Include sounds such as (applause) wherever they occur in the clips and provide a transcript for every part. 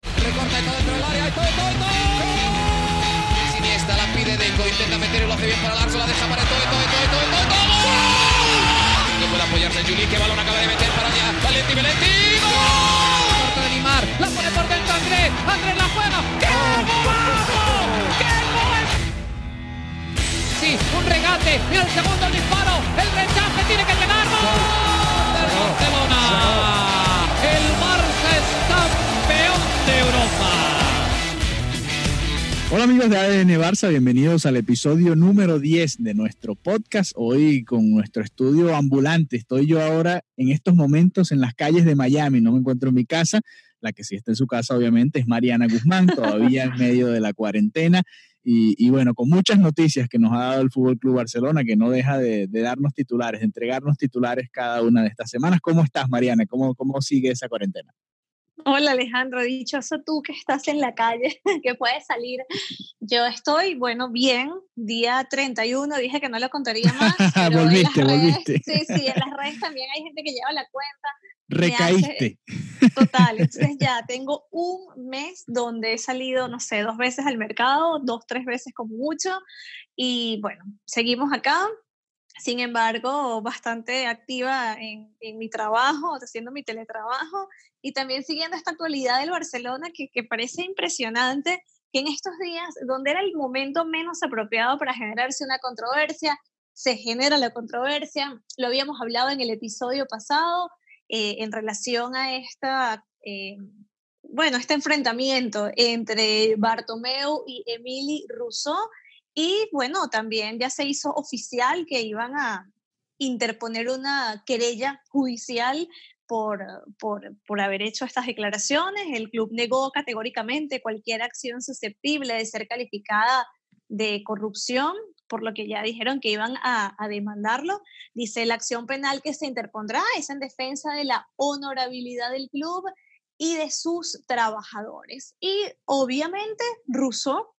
Recorta todo dentro del área. ¡Todo, todo, todo! Siniestra la pide Deco. Intenta meter y lo hace bien para Larso. La deja para todo, todo, todo, todo, todo. No puede apoyarse Juli. Que balón acaba de meter para allá. Valenti, Valenti. Amigos de ADN Barça, bienvenidos al episodio número 10 de nuestro podcast. Hoy con nuestro estudio ambulante. Estoy yo ahora en estos momentos en las calles de Miami, no me encuentro en mi casa. La que sí está en su casa obviamente es Mariana Guzmán, (laughs) todavía en medio de la cuarentena. Y, y, bueno, con muchas noticias que nos ha dado el Fútbol Club Barcelona, que no deja de, de, darnos titulares, de entregarnos titulares cada una de estas semanas. ¿Cómo estás, Mariana? ¿Cómo, cómo sigue esa cuarentena? Hola Alejandro, dichoso tú que estás en la calle, (laughs) que puedes salir. Yo estoy, bueno, bien, día 31, dije que no lo contaría (laughs) más. volviste, redes, volviste. Sí, sí, en las redes (laughs) también hay gente que lleva la cuenta. Recaíste. Hace, total, entonces ya tengo un mes donde he salido, no sé, dos veces al mercado, dos, tres veces como mucho. Y bueno, seguimos acá, sin embargo, bastante activa en, en, mi trabajo, haciendo mi teletrabajo y también siguiendo esta actualidad del Barcelona que, que, parece impresionante, que en estos días, donde era el momento menos apropiado para generarse una controversia, se genera la controversia. Lo habíamos hablado en el episodio pasado eh, en relación a esta... Eh, bueno, este enfrentamiento entre Bartomeu y Emily Rousseau, y bueno, también ya se hizo oficial que iban a interponer una querella judicial por, por, por, haber hecho estas declaraciones. El club negó categóricamente cualquier acción susceptible de ser calificada de corrupción, por lo que ya dijeron que iban a, a demandarlo. Dice, la acción penal que se interpondrá es en defensa de la honorabilidad del club y de sus trabajadores. Y obviamente Rousseau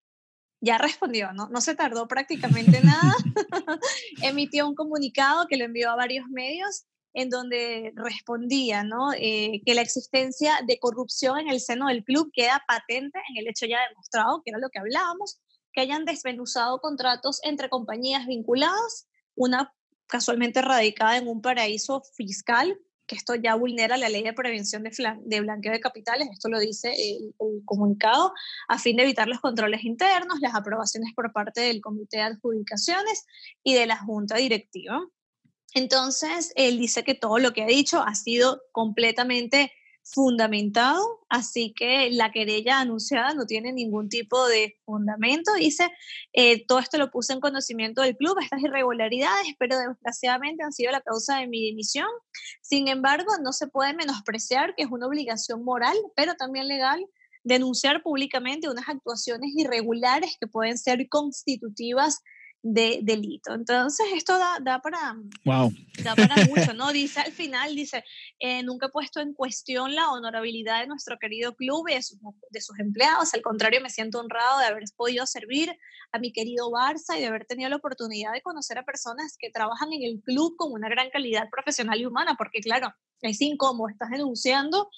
ya respondió, ¿no? No se tardó prácticamente (laughs) nada. (laughs) Emitió un comunicado que lo envió a varios medios en donde respondía, ¿no? Eh, que la existencia de corrupción en el seno del club queda patente en el hecho ya demostrado, que era lo que hablábamos, que hayan desmenuzado contratos entre compañías vinculadas, una casualmente radicada en un paraíso fiscal, que esto ya vulnera la ley de prevención de, de blanqueo de capitales, esto lo dice el, el, comunicado, a fin de evitar los controles internos, las aprobaciones por parte del Comité de Adjudicaciones y de la Junta Directiva. Entonces, él dice que todo lo que ha dicho ha sido completamente fundamentado, así que la querella anunciada no tiene ningún tipo de fundamento. Dice, eh, todo esto lo puse en conocimiento del club, estas irregularidades, pero desgraciadamente han sido la causa de mi dimisión. Sin embargo, no se puede menospreciar que es una obligación moral, pero también legal, denunciar públicamente unas actuaciones irregulares que pueden ser constitutivas de delito. Entonces, esto da, da, para, wow. da para mucho, (laughs) ¿no? Dice al final, dice, eh, nunca he puesto en cuestión la honorabilidad de nuestro querido club y de sus, de sus empleados, al contrario, me siento honrado de haber podido servir a mi querido Barça y de haber tenido la oportunidad de conocer a personas que trabajan en el club con una gran calidad profesional y humana, porque claro, es incómodo, estás denunciando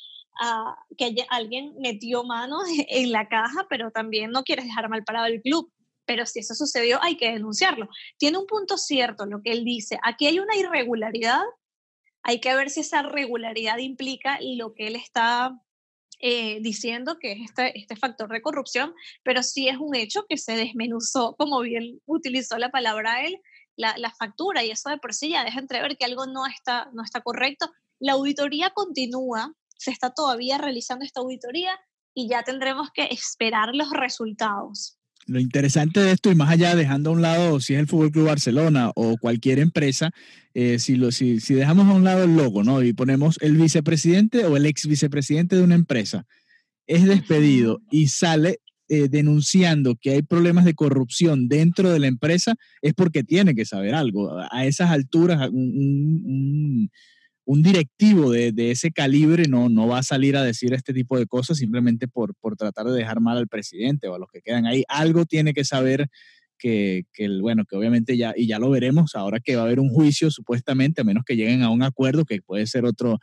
a que alguien metió mano (laughs) en la caja, pero también no quieres dejar mal parado el club pero si eso sucedió hay que denunciarlo. Tiene un punto cierto lo que él dice, aquí hay una irregularidad, hay que ver si esa regularidad implica lo que él está eh, diciendo, que es este, este factor de corrupción, pero sí es un hecho que se desmenuzó, como bien utilizó la palabra él, la, la factura, y eso de por sí ya deja entrever que algo no está, no está correcto. La auditoría continúa, se está todavía realizando esta auditoría y ya tendremos que esperar los resultados lo interesante de esto, y más allá dejando a un lado si es el Fútbol Club Barcelona o cualquier empresa, eh, si, lo, si, si, dejamos a un lado el logo, ¿no? Y ponemos el vicepresidente o el ex vicepresidente de una empresa es despedido y sale eh, denunciando que hay problemas de corrupción dentro de la empresa, es porque tiene que saber algo. A esas alturas, un, directivo de, ese calibre no, no va a salir a decir este tipo de cosas simplemente por, por tratar de dejar mal al presidente o a los que quedan ahí. Algo tiene que saber que, bueno, que obviamente ya, y ya lo veremos ahora que va a haber un juicio supuestamente, a menos que lleguen a un acuerdo, que puede ser otro,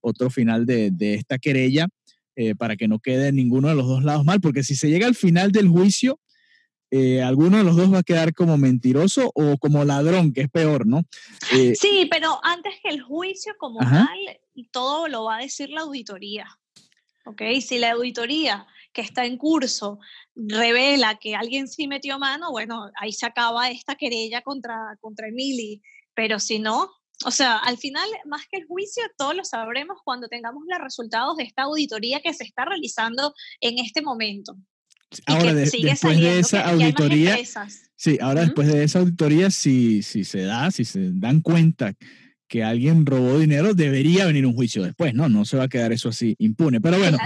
otro final de, de esta querella, eh, para que no quede ninguno de los dos lados mal, porque si se llega al final del juicio, eh, alguno de los dos va a quedar como mentiroso o como ladrón, que es peor, ¿no? Eh, sí, pero antes que el juicio como tal, todo lo va a decir la auditoría. ¿Ok? Si la auditoría que está en curso revela que alguien sí metió mano, bueno, ahí se acaba esta querella contra, contra Emily. Pero si no, o sea, al final, más que el juicio, todos lo sabremos cuando tengamos los resultados de esta auditoría que se está realizando en este momento. Ahora, después de esa auditoría, sí, ahora después de esa auditoría, si, si se da, si se dan cuenta que alguien robó dinero, debería venir un juicio después, ¿no? No se va a quedar eso así impune. Pero bueno,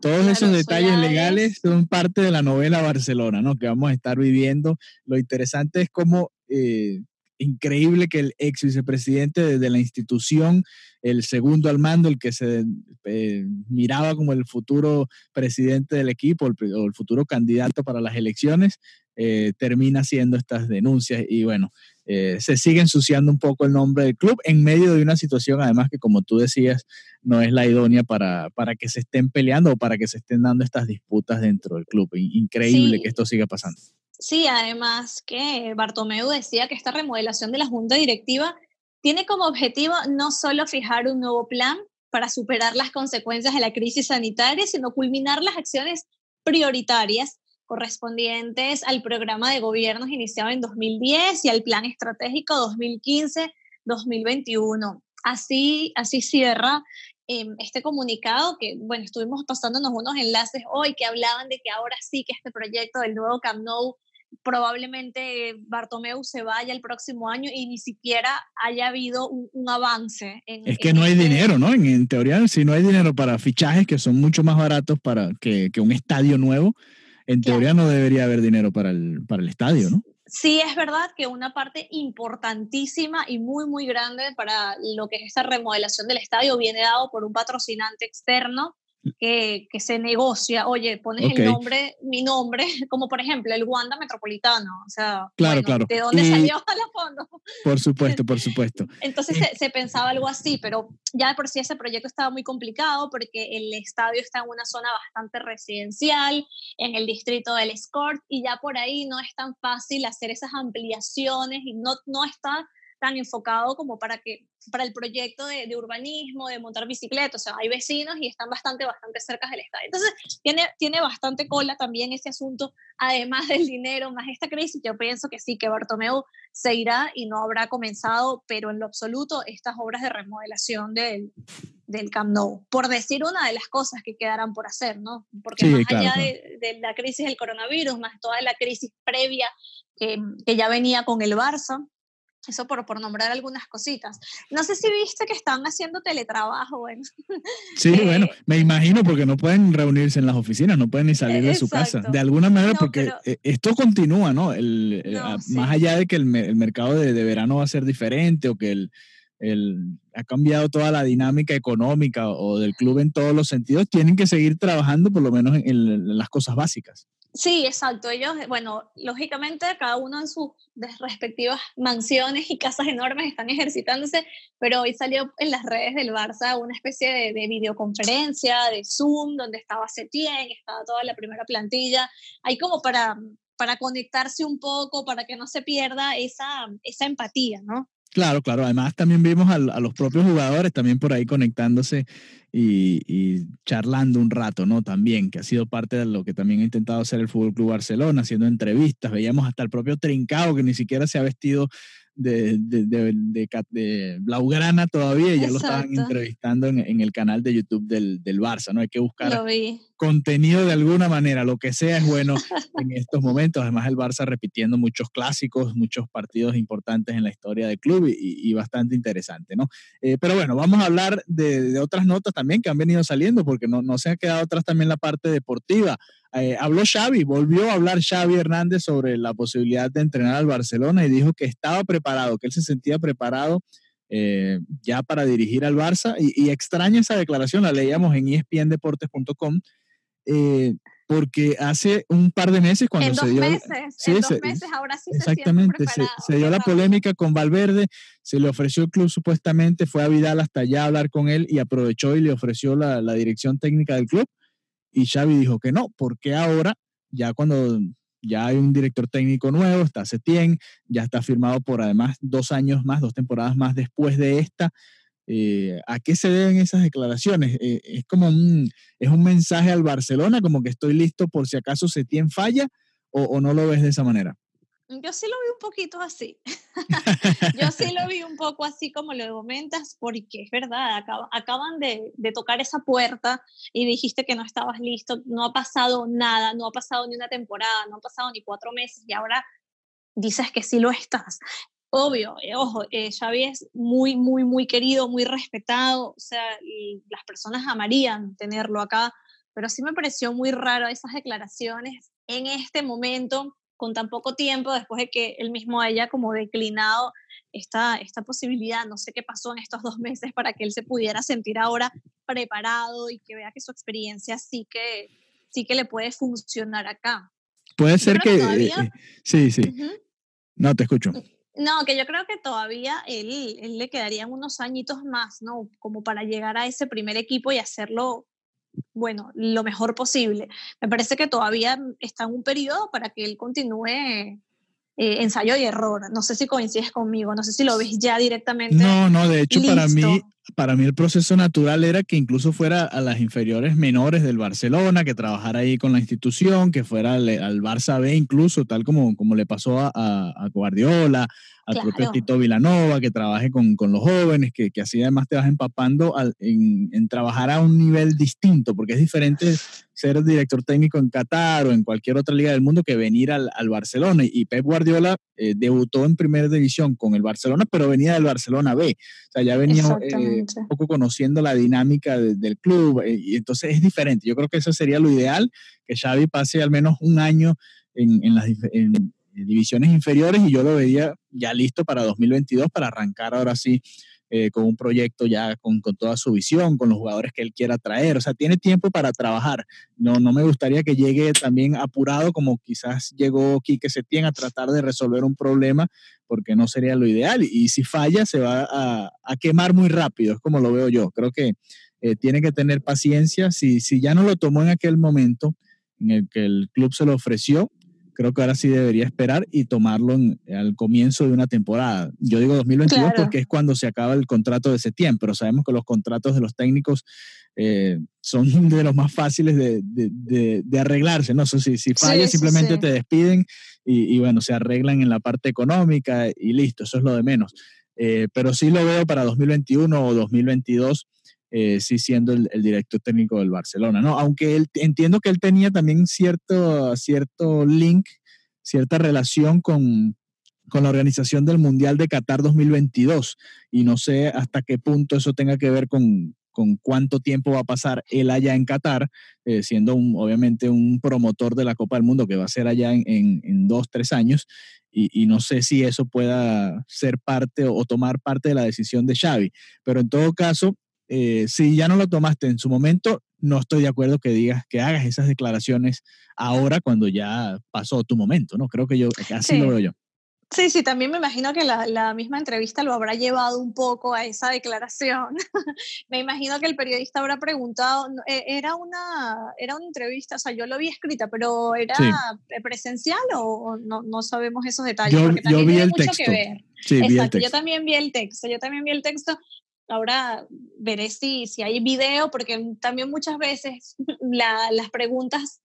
todos esos detalles legales son parte de la novela Barcelona, ¿no? Que vamos a estar viviendo. Lo interesante es cómo eh, increíble que el ex vicepresidente de, la institución, el segundo al mando, el que se eh, miraba como el futuro presidente del equipo o el futuro candidato para las elecciones, eh, termina haciendo estas denuncias y bueno, eh, se sigue ensuciando un poco el nombre del club en medio de una situación además que como tú decías no es la idónea para, para que se estén peleando o para que se estén dando estas disputas dentro del club. Increíble que esto siga pasando. Sí, además que Bartomeu decía que esta remodelación de la junta directiva tiene como objetivo no solo fijar un nuevo plan para superar las consecuencias de la crisis sanitaria, sino culminar las acciones prioritarias correspondientes al programa de gobiernos iniciado en 2010 y al plan estratégico 2015-2021. Así, así cierra em, este comunicado que, bueno, estuvimos pasándonos unos enlaces hoy que hablaban de que ahora sí que este proyecto del nuevo Camp Nou probablemente Bartomeu se vaya el próximo año y ni siquiera haya habido un, avance. es que no hay este dinero, ¿no? En, teoría, si no hay dinero para fichajes que son mucho más baratos para que, un estadio nuevo, en teoría no debería haber dinero para el, para el estadio, ¿no? Sí, es verdad que una parte importantísima y muy, muy grande para lo que es esta remodelación del estadio viene dado por un patrocinante externo que, que, se negocia, oye, pones el nombre, mi nombre, (laughs) como por ejemplo el Wanda Metropolitano, o sea, claro, claro. ¿de dónde salió a (laughs) la fondo? Por supuesto, por supuesto. (laughs) Entonces se, se, pensaba algo así, pero ya por sí ese proyecto estaba muy complicado porque el estadio está en una zona bastante residencial, en el distrito del Escort, y ya por ahí no es tan fácil hacer esas ampliaciones y no, no está tan enfocado como para que para el proyecto de, de, urbanismo, de montar bicicletas, o sea, hay vecinos y están bastante, bastante cerca del estadio. Entonces, tiene, tiene bastante cola también ese asunto, además del dinero, más esta crisis, yo pienso que sí, que Bartomeu se irá y no habrá comenzado, pero en lo absoluto, estas obras de remodelación del, del Camp Nou, por decir una de las cosas que quedarán por hacer, ¿no? Porque más allá de, de, la crisis del coronavirus, más toda la crisis previa que, que ya venía con el Barça, eso por, por nombrar algunas cositas. No sé si viste que están haciendo teletrabajo, bueno. Sí, eh, bueno, me imagino porque no pueden reunirse en las oficinas, no pueden ni salir de su casa. De alguna manera, porque eh, esto continúa, ¿no? El, eh, Más allá de que el, el mercado de, de, verano va a ser diferente o que el, el, ha cambiado toda la dinámica económica o del club en todos los sentidos, tienen que seguir trabajando por lo menos en las cosas básicas. Sí, exacto. Ellos, bueno, lógicamente cada uno en sus respectivas mansiones y casas enormes están ejercitándose, pero hoy salió en las redes del Barça una especie de, de videoconferencia, de Zoom, donde estaba Setién, estaba toda la primera plantilla. Hay como para, para conectarse un poco, para que no se pierda esa, esa empatía, ¿no? Claro, claro. Además también vimos a, los propios jugadores también por ahí conectándose y, charlando un rato, ¿no? También, que ha sido parte de lo que también ha intentado hacer el Fútbol Club Barcelona, haciendo entrevistas. Veíamos hasta el propio Trincao que ni siquiera se ha vestido de, de, Blaugrana todavía y ya lo estaban entrevistando en, el canal de YouTube del, del Barça, ¿no? Hay que buscar contenido de alguna manera, lo que sea es bueno (laughs) en estos momentos. Además, el Barça repitiendo muchos clásicos, muchos partidos importantes en la historia del club y, bastante interesante, ¿no? Eh, pero bueno, vamos a hablar de, otras notas también que han venido saliendo, porque no, no se ha quedado atrás también la parte deportiva. Eh, habló Xavi, volvió a hablar Xavi Hernández sobre la posibilidad de entrenar al Barcelona y dijo que estaba preparado, que él se sentía preparado eh, ya para dirigir al Barça. Y, extraña esa declaración, la leíamos en espndeportes.com, eh, porque hace un par de meses cuando se dio... Meses, sí, en dos meses, ahora sí exactamente, se, se, dio la polémica con Valverde, se le ofreció el club supuestamente, fue a Vidal hasta allá a hablar con él y aprovechó y le ofreció la, la dirección técnica del club. Y Xavi dijo que no, porque ahora, ya cuando ya hay un director técnico nuevo, está Setién, ya está firmado por además dos años más, dos temporadas más después de esta. Eh, ¿A qué se deben esas declaraciones? Eh, es como un, es un mensaje al Barcelona, como que estoy listo por si acaso Setién falla, o no lo ves de esa manera. Yo sí lo vi un poquito así. (laughs) Yo sí lo vi un poco así como lo comentas, porque es verdad, acaban de, tocar esa puerta y dijiste que no estabas listo, no ha pasado nada, no ha pasado ni una temporada, no ha pasado ni cuatro meses y ahora dices que sí lo estás. Obvio, eh, ojo, eh, Xavi es muy, muy, muy querido, muy respetado, o sea, las personas amarían tenerlo acá, pero sí me pareció muy raro esas declaraciones en este momento con tan poco tiempo, después de que él mismo haya como declinado esta, esta posibilidad. No sé qué pasó en estos dos meses para que él se pudiera sentir ahora preparado y que vea que su experiencia sí que, sí que le puede funcionar acá. Puede ser que... Eh, eh, sí, sí. No, te escucho. No, que yo creo que todavía él, él le quedarían unos añitos más, ¿no? Como para llegar a ese primer equipo y hacerlo bueno, lo mejor posible. Me parece que todavía está en un periodo para que él continúe eh, ensayo y error. No sé si coincides conmigo, no sé si lo ves ya directamente. No, no, de hecho para mí, para mí el proceso natural era que incluso fuera a las inferiores menores del Barcelona, que trabajara ahí con la institución, que fuera al, Barça B incluso, tal como, como le pasó a, a Guardiola, al propio Tito Vilanova, que trabaje con, con los jóvenes, que, que, así además te vas empapando al, en, en, trabajar a un nivel distinto, porque es diferente ser director técnico en Qatar o en cualquier otra liga del mundo que venir al, al Barcelona. Y Pep Guardiola eh, debutó en primera división con el Barcelona, pero venía del Barcelona B. O sea, ya venía eh, un poco conociendo la dinámica del club, eh, y entonces es diferente. Yo creo que eso sería lo ideal, que Xavi pase al menos un año en, en las, en, divisiones inferiores y yo lo veía ya listo para 2022 para arrancar ahora sí eh, con un proyecto ya con, con, toda su visión, con los jugadores que él quiera traer. O sea, tiene tiempo para trabajar. No, no me gustaría que llegue también apurado como quizás llegó Quique Setién a tratar de resolver un problema porque no sería lo ideal. Y si falla, se va a, a quemar muy rápido, es como lo veo yo. Creo que eh, tiene que tener paciencia. Si, si ya no lo tomó en aquel momento en el que el club se lo ofreció, creo que ahora sí debería esperar y tomarlo al comienzo de una temporada. Yo digo 2022 porque es cuando se acaba el contrato de septiembre, pero sabemos que los contratos de los técnicos eh, son (laughs) de los más fáciles de, de, de, arreglarse, ¿no? si, si falla, simplemente te despiden y, bueno, se arreglan en la parte económica y listo, eso es lo de menos. Eh, pero sí lo veo para 2021 o 2022 eh, sí siendo el, director técnico del Barcelona, ¿no? Aunque él, entiendo que él tenía también cierto, cierto link, cierta relación con, con la organización del Mundial de Qatar 2022 y no sé hasta qué punto eso tenga que ver con, con cuánto tiempo va a pasar él allá en Qatar, eh, siendo un, obviamente un promotor de la Copa del Mundo que va a ser allá en, en, dos, tres años, y, no sé si eso pueda ser parte o, o, tomar parte de la decisión de Xavi. Pero en todo caso, eh, si ya no lo tomaste en su momento, no estoy de acuerdo que digas que hagas esas declaraciones ahora cuando ya pasó tu momento, ¿no? Creo que yo así lo veo yo. Sí, sí, también me imagino que la, la, misma entrevista lo habrá llevado un poco a esa declaración. (laughs) me imagino que el periodista habrá preguntado, e, ¿era una, era una entrevista? O sea, yo lo vi escrita, pero ¿era presencial o no, no, sabemos esos detalles? Yo, yo vi el texto. Sí, Exacto, yo también vi el texto, yo también vi el texto Ahora veré si, si hay video, porque también muchas veces (laughs) las preguntas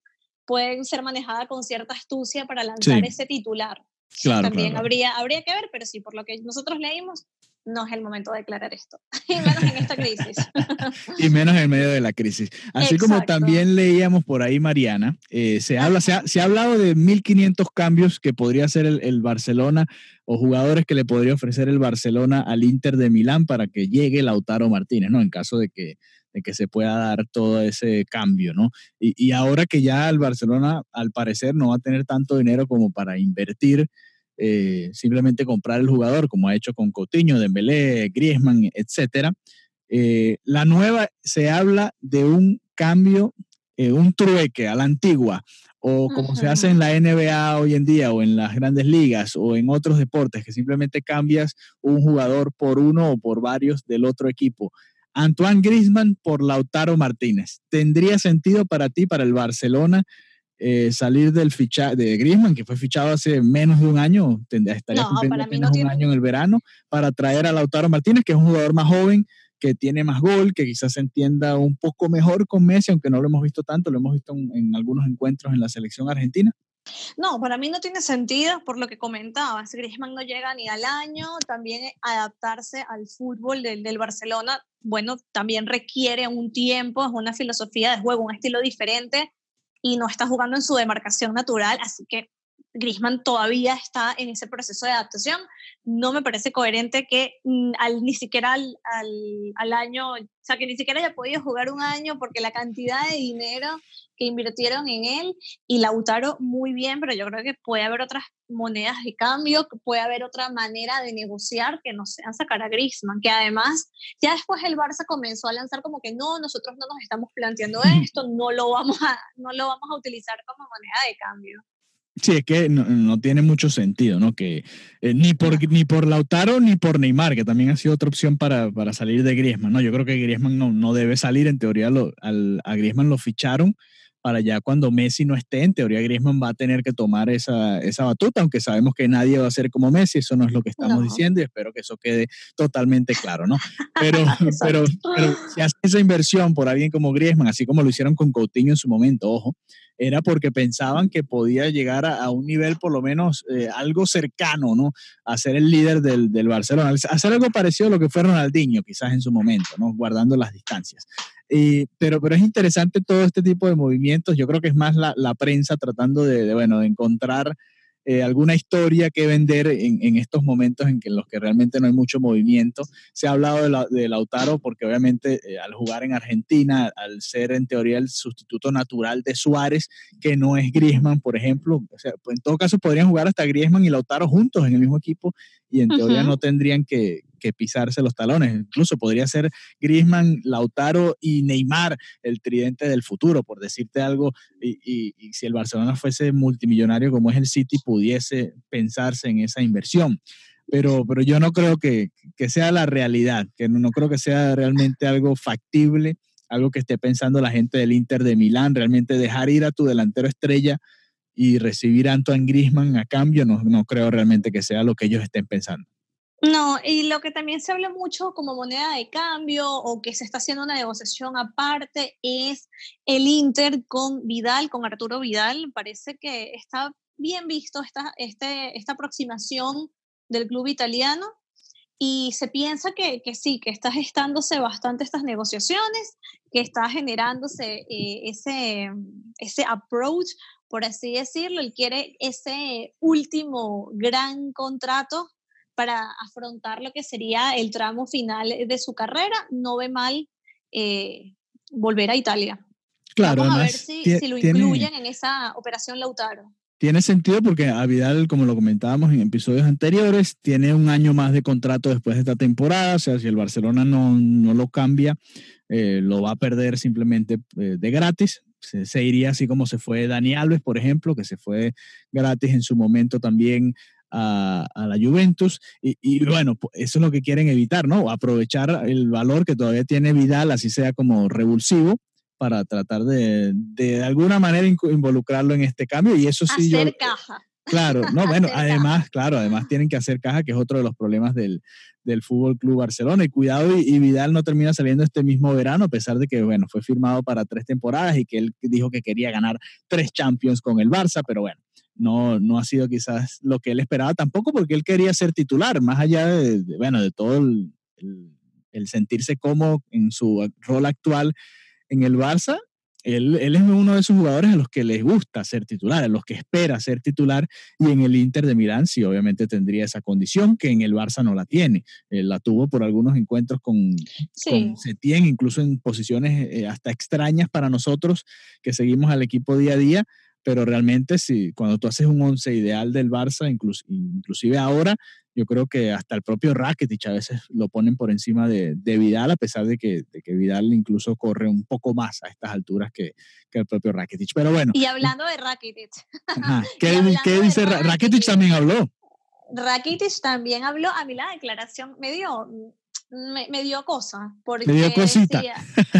pueden ser manejadas con cierta astucia para lanzar ese titular. Claro, también Habría, habría que ver, pero sí, por lo que nosotros leímos, no es el momento de declarar esto, (laughs) y menos en esta crisis. (laughs) y menos en medio de la crisis. Así como también leíamos por ahí, Mariana, eh, se, habla, se ha, se, ha, hablado de 1.500 cambios que podría hacer el, el, Barcelona o jugadores que le podría ofrecer el Barcelona al Inter de Milán para que llegue Lautaro Martínez, ¿no? En caso de que, de que se pueda dar todo ese cambio, ¿no? Y, y ahora que ya el Barcelona, al parecer, no va a tener tanto dinero como para invertir eh, simplemente comprar el jugador, como ha hecho con Coutinho, Dembélé, Griezmann, etcétera. Eh, la nueva se habla de un cambio, eh, un trueque a la antigua, o como se hace en la NBA hoy en día, o en las grandes ligas, o en otros deportes, que simplemente cambias un jugador por uno o por varios del otro equipo. Antoine Griezmann por Lautaro Martínez. ¿Tendría sentido para ti, para el Barcelona, eh, salir del fichaje de Griezmann, que fue fichado hace menos de un año, estaría cumpliendo menos un año en el verano, para traer a Lautaro Martínez, que es un jugador más joven, que tiene más gol, que quizás se entienda un poco mejor con Messi, aunque no lo hemos visto tanto, lo hemos visto en, algunos encuentros en la selección argentina. No, para mí no tiene sentido por lo que comentabas. Griezmann no llega ni al año, también adaptarse al fútbol del, del, Barcelona, bueno, también requiere un tiempo, es una filosofía de juego, un estilo diferente y no está jugando en su demarcación natural, así que Griezmann todavía está en ese proceso de adaptación. No me parece coherente que mm, al, ni siquiera al, al, año, o sea, que ni siquiera haya podido jugar un año porque la cantidad de dinero que invirtieron en él y Lautaro muy bien, pero yo creo que puede haber otras monedas de cambio, puede haber otra manera de negociar que no sean sacar a Griezmann, que además ya después el Barça comenzó a lanzar como que no, nosotros no nos estamos planteando esto, no lo vamos a, no lo vamos a utilizar como moneda de cambio. Sí, es que no, tiene mucho sentido, ¿no? Que eh, ni, por, ni por Lautaro ni por Neymar, que también ha sido otra opción para, para salir de Griezmann, ¿no? Yo creo que Griezmann no, no debe salir, en teoría lo, al, a Griezmann lo ficharon para ya cuando Messi no esté, en teoría Griezmann va a tener que tomar esa, esa batuta, aunque sabemos que nadie va a ser como Messi, eso no es lo que estamos diciendo y espero que eso quede totalmente claro, ¿no? Pero, (laughs) (laughs) pero, pero, si hace esa inversión por alguien como Griezmann, así como lo hicieron con Coutinho en su momento, ojo, era porque pensaban que podía llegar a, un nivel por lo menos eh, algo cercano, ¿no? A ser el líder del, del Barcelona, hacer algo parecido a lo que fue Ronaldinho quizás en su momento, ¿no? Guardando las distancias pero, pero es interesante todo este tipo de movimientos. Yo creo que es más la, la prensa tratando de, de, bueno, de encontrar eh, alguna historia que vender en, en, estos momentos en, que, en los que realmente no hay mucho movimiento. Se ha hablado de, la, de Lautaro porque obviamente eh, al jugar en Argentina, al ser en teoría el sustituto natural de Suárez, que no es Griezmann, por ejemplo, o sea, pues en todo caso podrían jugar hasta Griezmann y Lautaro juntos en el mismo equipo y en teoría no tendrían que, que pisarse los talones. Incluso podría ser Griezmann, Lautaro y Neymar el tridente del futuro, por decirte algo. Y, si el Barcelona fuese multimillonario como es el City, pudiese pensarse en esa inversión. Pero, pero yo no creo que, que sea la realidad, que no, creo que sea realmente algo factible, algo que esté pensando la gente del Inter de Milán, realmente dejar ir a tu delantero estrella y recibir a Antoine Griezmann a cambio, no, no creo realmente que sea lo que ellos estén pensando. No, y lo que también se habla mucho como moneda de cambio o que se está haciendo una negociación aparte es el Inter con Vidal, con Arturo Vidal. Parece que está bien visto esta, este, esta aproximación del club italiano y se piensa que, que, sí, que está gestándose bastante estas negociaciones, que está generándose eh, ese, ese approach, por así decirlo. Él quiere ese último gran contrato para afrontar lo que sería el tramo final de su carrera, no ve mal eh, volver a Italia. Claro, Vamos a ver si, si lo incluyen en esa operación Lautaro. Tiene sentido porque a Vidal, como lo comentábamos en episodios anteriores, tiene un año más de contrato después de esta temporada. O sea, si el Barcelona no, no lo cambia, eh, lo va a perder simplemente eh, de gratis. Se, se, iría así como se fue Dani Alves, por ejemplo, que se fue gratis en su momento también a, a la Juventus. Y, y, bueno, eso es lo que quieren evitar, ¿no? Aprovechar el valor que todavía tiene Vidal, así sea como revulsivo, para tratar de, de, alguna manera involucrarlo en este cambio. Y eso sí. Hacer yo, caja. Claro, (laughs) no, bueno, además, claro, además tienen que hacer caja, que es otro de los problemas del, del Fútbol Club Barcelona. Y cuidado, y, y, Vidal no termina saliendo este mismo verano, a pesar de que, bueno, fue firmado para tres temporadas y que él dijo que quería ganar tres Champions con el Barça, pero bueno, no, no ha sido quizás lo que él esperaba tampoco porque él quería ser titular, más allá de, bueno, de todo el, el, sentirse cómodo en su rol actual en el Barça. Él, él, es uno de esos jugadores a los que les gusta ser titular, a los que espera ser titular, y en el Inter de Milán sí, obviamente tendría esa condición, que en el Barça no la tiene. la tuvo por algunos encuentros con, sí. Setién, incluso en posiciones eh, hasta extrañas para nosotros que seguimos al equipo día a día, pero realmente si cuando tú haces un once ideal del Barça, inclusive ahora, yo creo que hasta el propio Rakitic a veces lo ponen por encima de, Vidal, a pesar de que, de que, Vidal incluso corre un poco más a estas alturas que, que el propio Rakitic. Pero bueno. Y hablando de Rakitic. (laughs) ¿Qué, ¿qué dice Rakitic? Rakitic también habló. Rakitic también habló. A mí la declaración me dio, me, dio cosa. Porque me dio cosita.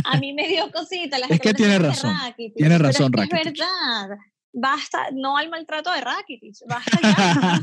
a mí me dio cosita. (laughs) es que tiene razón. tiene razón, Rakitic. Es verdad basta, no al maltrato de Rakitic, basta ya.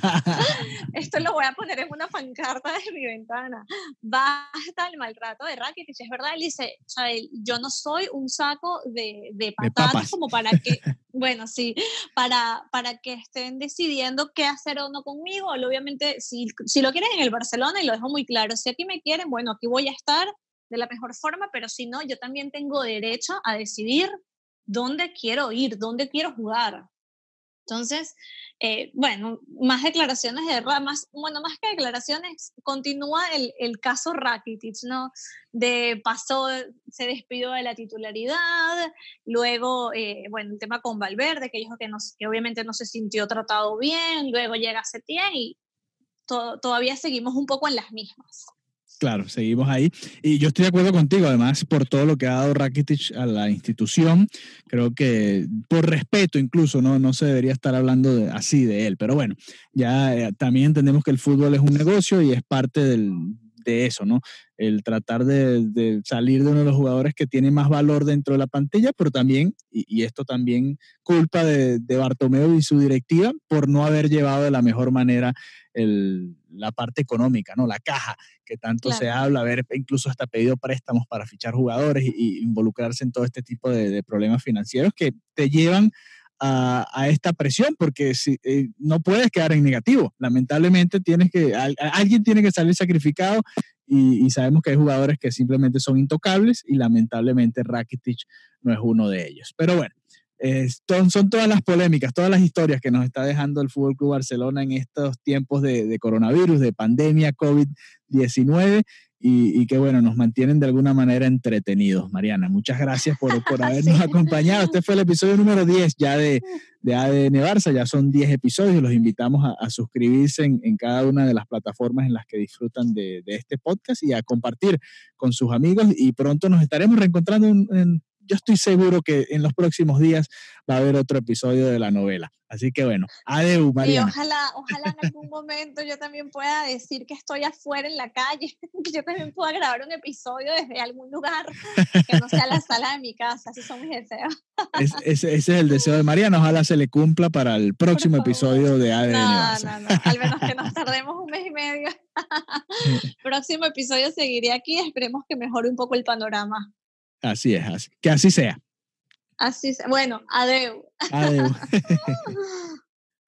(laughs) Esto lo voy a poner en una pancarta de mi ventana. Basta el maltrato de Rakitic. Es verdad, él dice, o sea, yo no soy un saco de, de patatas como para que, (laughs) bueno, sí, para, para que estén decidiendo qué hacer o no conmigo. Obviamente, si, si lo quieren en el Barcelona, y lo dejo muy claro, si aquí me quieren, bueno, aquí voy a estar de la mejor forma, pero si no, yo también tengo derecho a decidir dónde quiero ir, dónde quiero jugar. Entonces, eh, bueno, más declaraciones de más, bueno, más que declaraciones, continúa el, el, caso Rakitic, ¿no? De pasó, se despidió de la titularidad, luego, eh, bueno, el tema con Valverde, que dijo que, no, que obviamente no se sintió tratado bien, luego llega Setién y todavía seguimos un poco en las mismas. Claro, seguimos ahí. Y yo estoy de acuerdo contigo, además, por todo lo que ha dado Rakitic a la institución. Creo que por respeto incluso, no, no se debería estar hablando así de él. Pero bueno, ya eh, también entendemos que el fútbol es un negocio y es parte del, de eso, ¿no? El tratar de, salir de uno de los jugadores que tiene más valor dentro de la pantalla, pero también, y, esto también culpa de, de, y su directiva por no haber llevado de la mejor manera el, la parte económica, ¿no? La caja, que tanto se habla, haber incluso hasta pedido préstamos para fichar jugadores y, involucrarse en todo este tipo de, problemas financieros que te llevan a, esta presión, porque si, eh, no puedes quedar en negativo. Lamentablemente tienes que, alguien tiene que salir sacrificado y, sabemos que hay jugadores que simplemente son intocables y lamentablemente Rakitic no es uno de ellos. Pero bueno, son, todas las polémicas, todas las historias que nos está dejando el Fútbol Club Barcelona en estos tiempos de, coronavirus, de pandemia, COVID-19 y, que bueno, nos mantienen de alguna manera entretenidos. Mariana, muchas gracias por, (laughs) por habernos acompañado. Este fue el episodio número 10 ya de, de ADN Barça, ya son 10 episodios. Los invitamos a, suscribirse en, cada una de las plataformas en las que disfrutan de, este podcast y a compartir con sus amigos. Y pronto nos estaremos reencontrando en yo estoy seguro que en los próximos días va a haber otro episodio de la novela. Así que bueno, adeu, María. Y ojalá, ojalá en algún momento yo también pueda decir que estoy afuera en la calle, (laughs) que yo también pueda grabar un episodio desde algún lugar que no sea la (laughs) sala de mi casa. Esos son mis deseos. ese, es el deseo de Mariana. Ojalá se le cumpla para el próximo episodio de ADN. No, no, no. Al menos que nos tardemos un mes y medio. (laughs) próximo episodio seguiré aquí. Esperemos que mejore un poco el panorama. Así es, así. que así sea. Así sea. Bueno, adeu. Adeu. (laughs)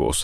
Airways.